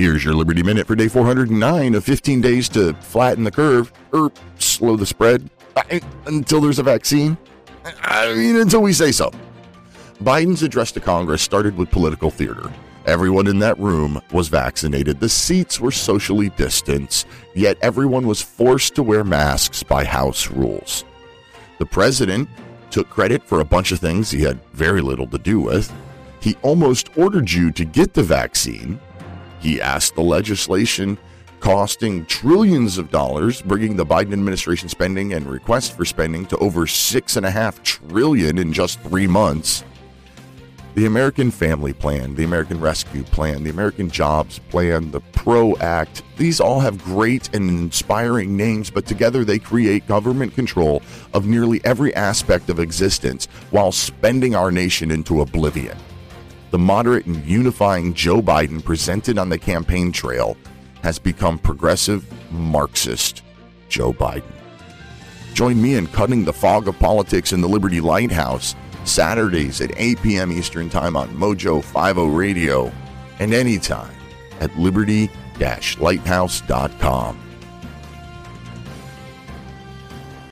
Here's your Liberty Minute for day 409 of 15 days to flatten the curve or slow the spread uh, I, until there's a vaccine. I mean, until we say so. Biden's address to Congress started with political theater. Everyone in that room was vaccinated. The seats were socially distanced, yet everyone was forced to wear masks by House rules. The president took credit for a bunch of things he had very little to do with. He almost ordered you to get the vaccine. He asked the legislation costing trillions of dollars, bringing the Biden administration spending and request for spending to over six and a half trillion in just three months. The American Family Plan, the American Rescue Plan, the American Jobs Plan, the PRO Act, these all have great and inspiring names, but together they create government control of nearly every aspect of existence while spending our nation into oblivion. The moderate and unifying Joe Biden presented on the campaign trail has become progressive Marxist Joe Biden. Join me in cutting the fog of politics in the Liberty Lighthouse Saturdays at 8 p.m. Eastern Time on Mojo 50 Radio and anytime at liberty-lighthouse.com.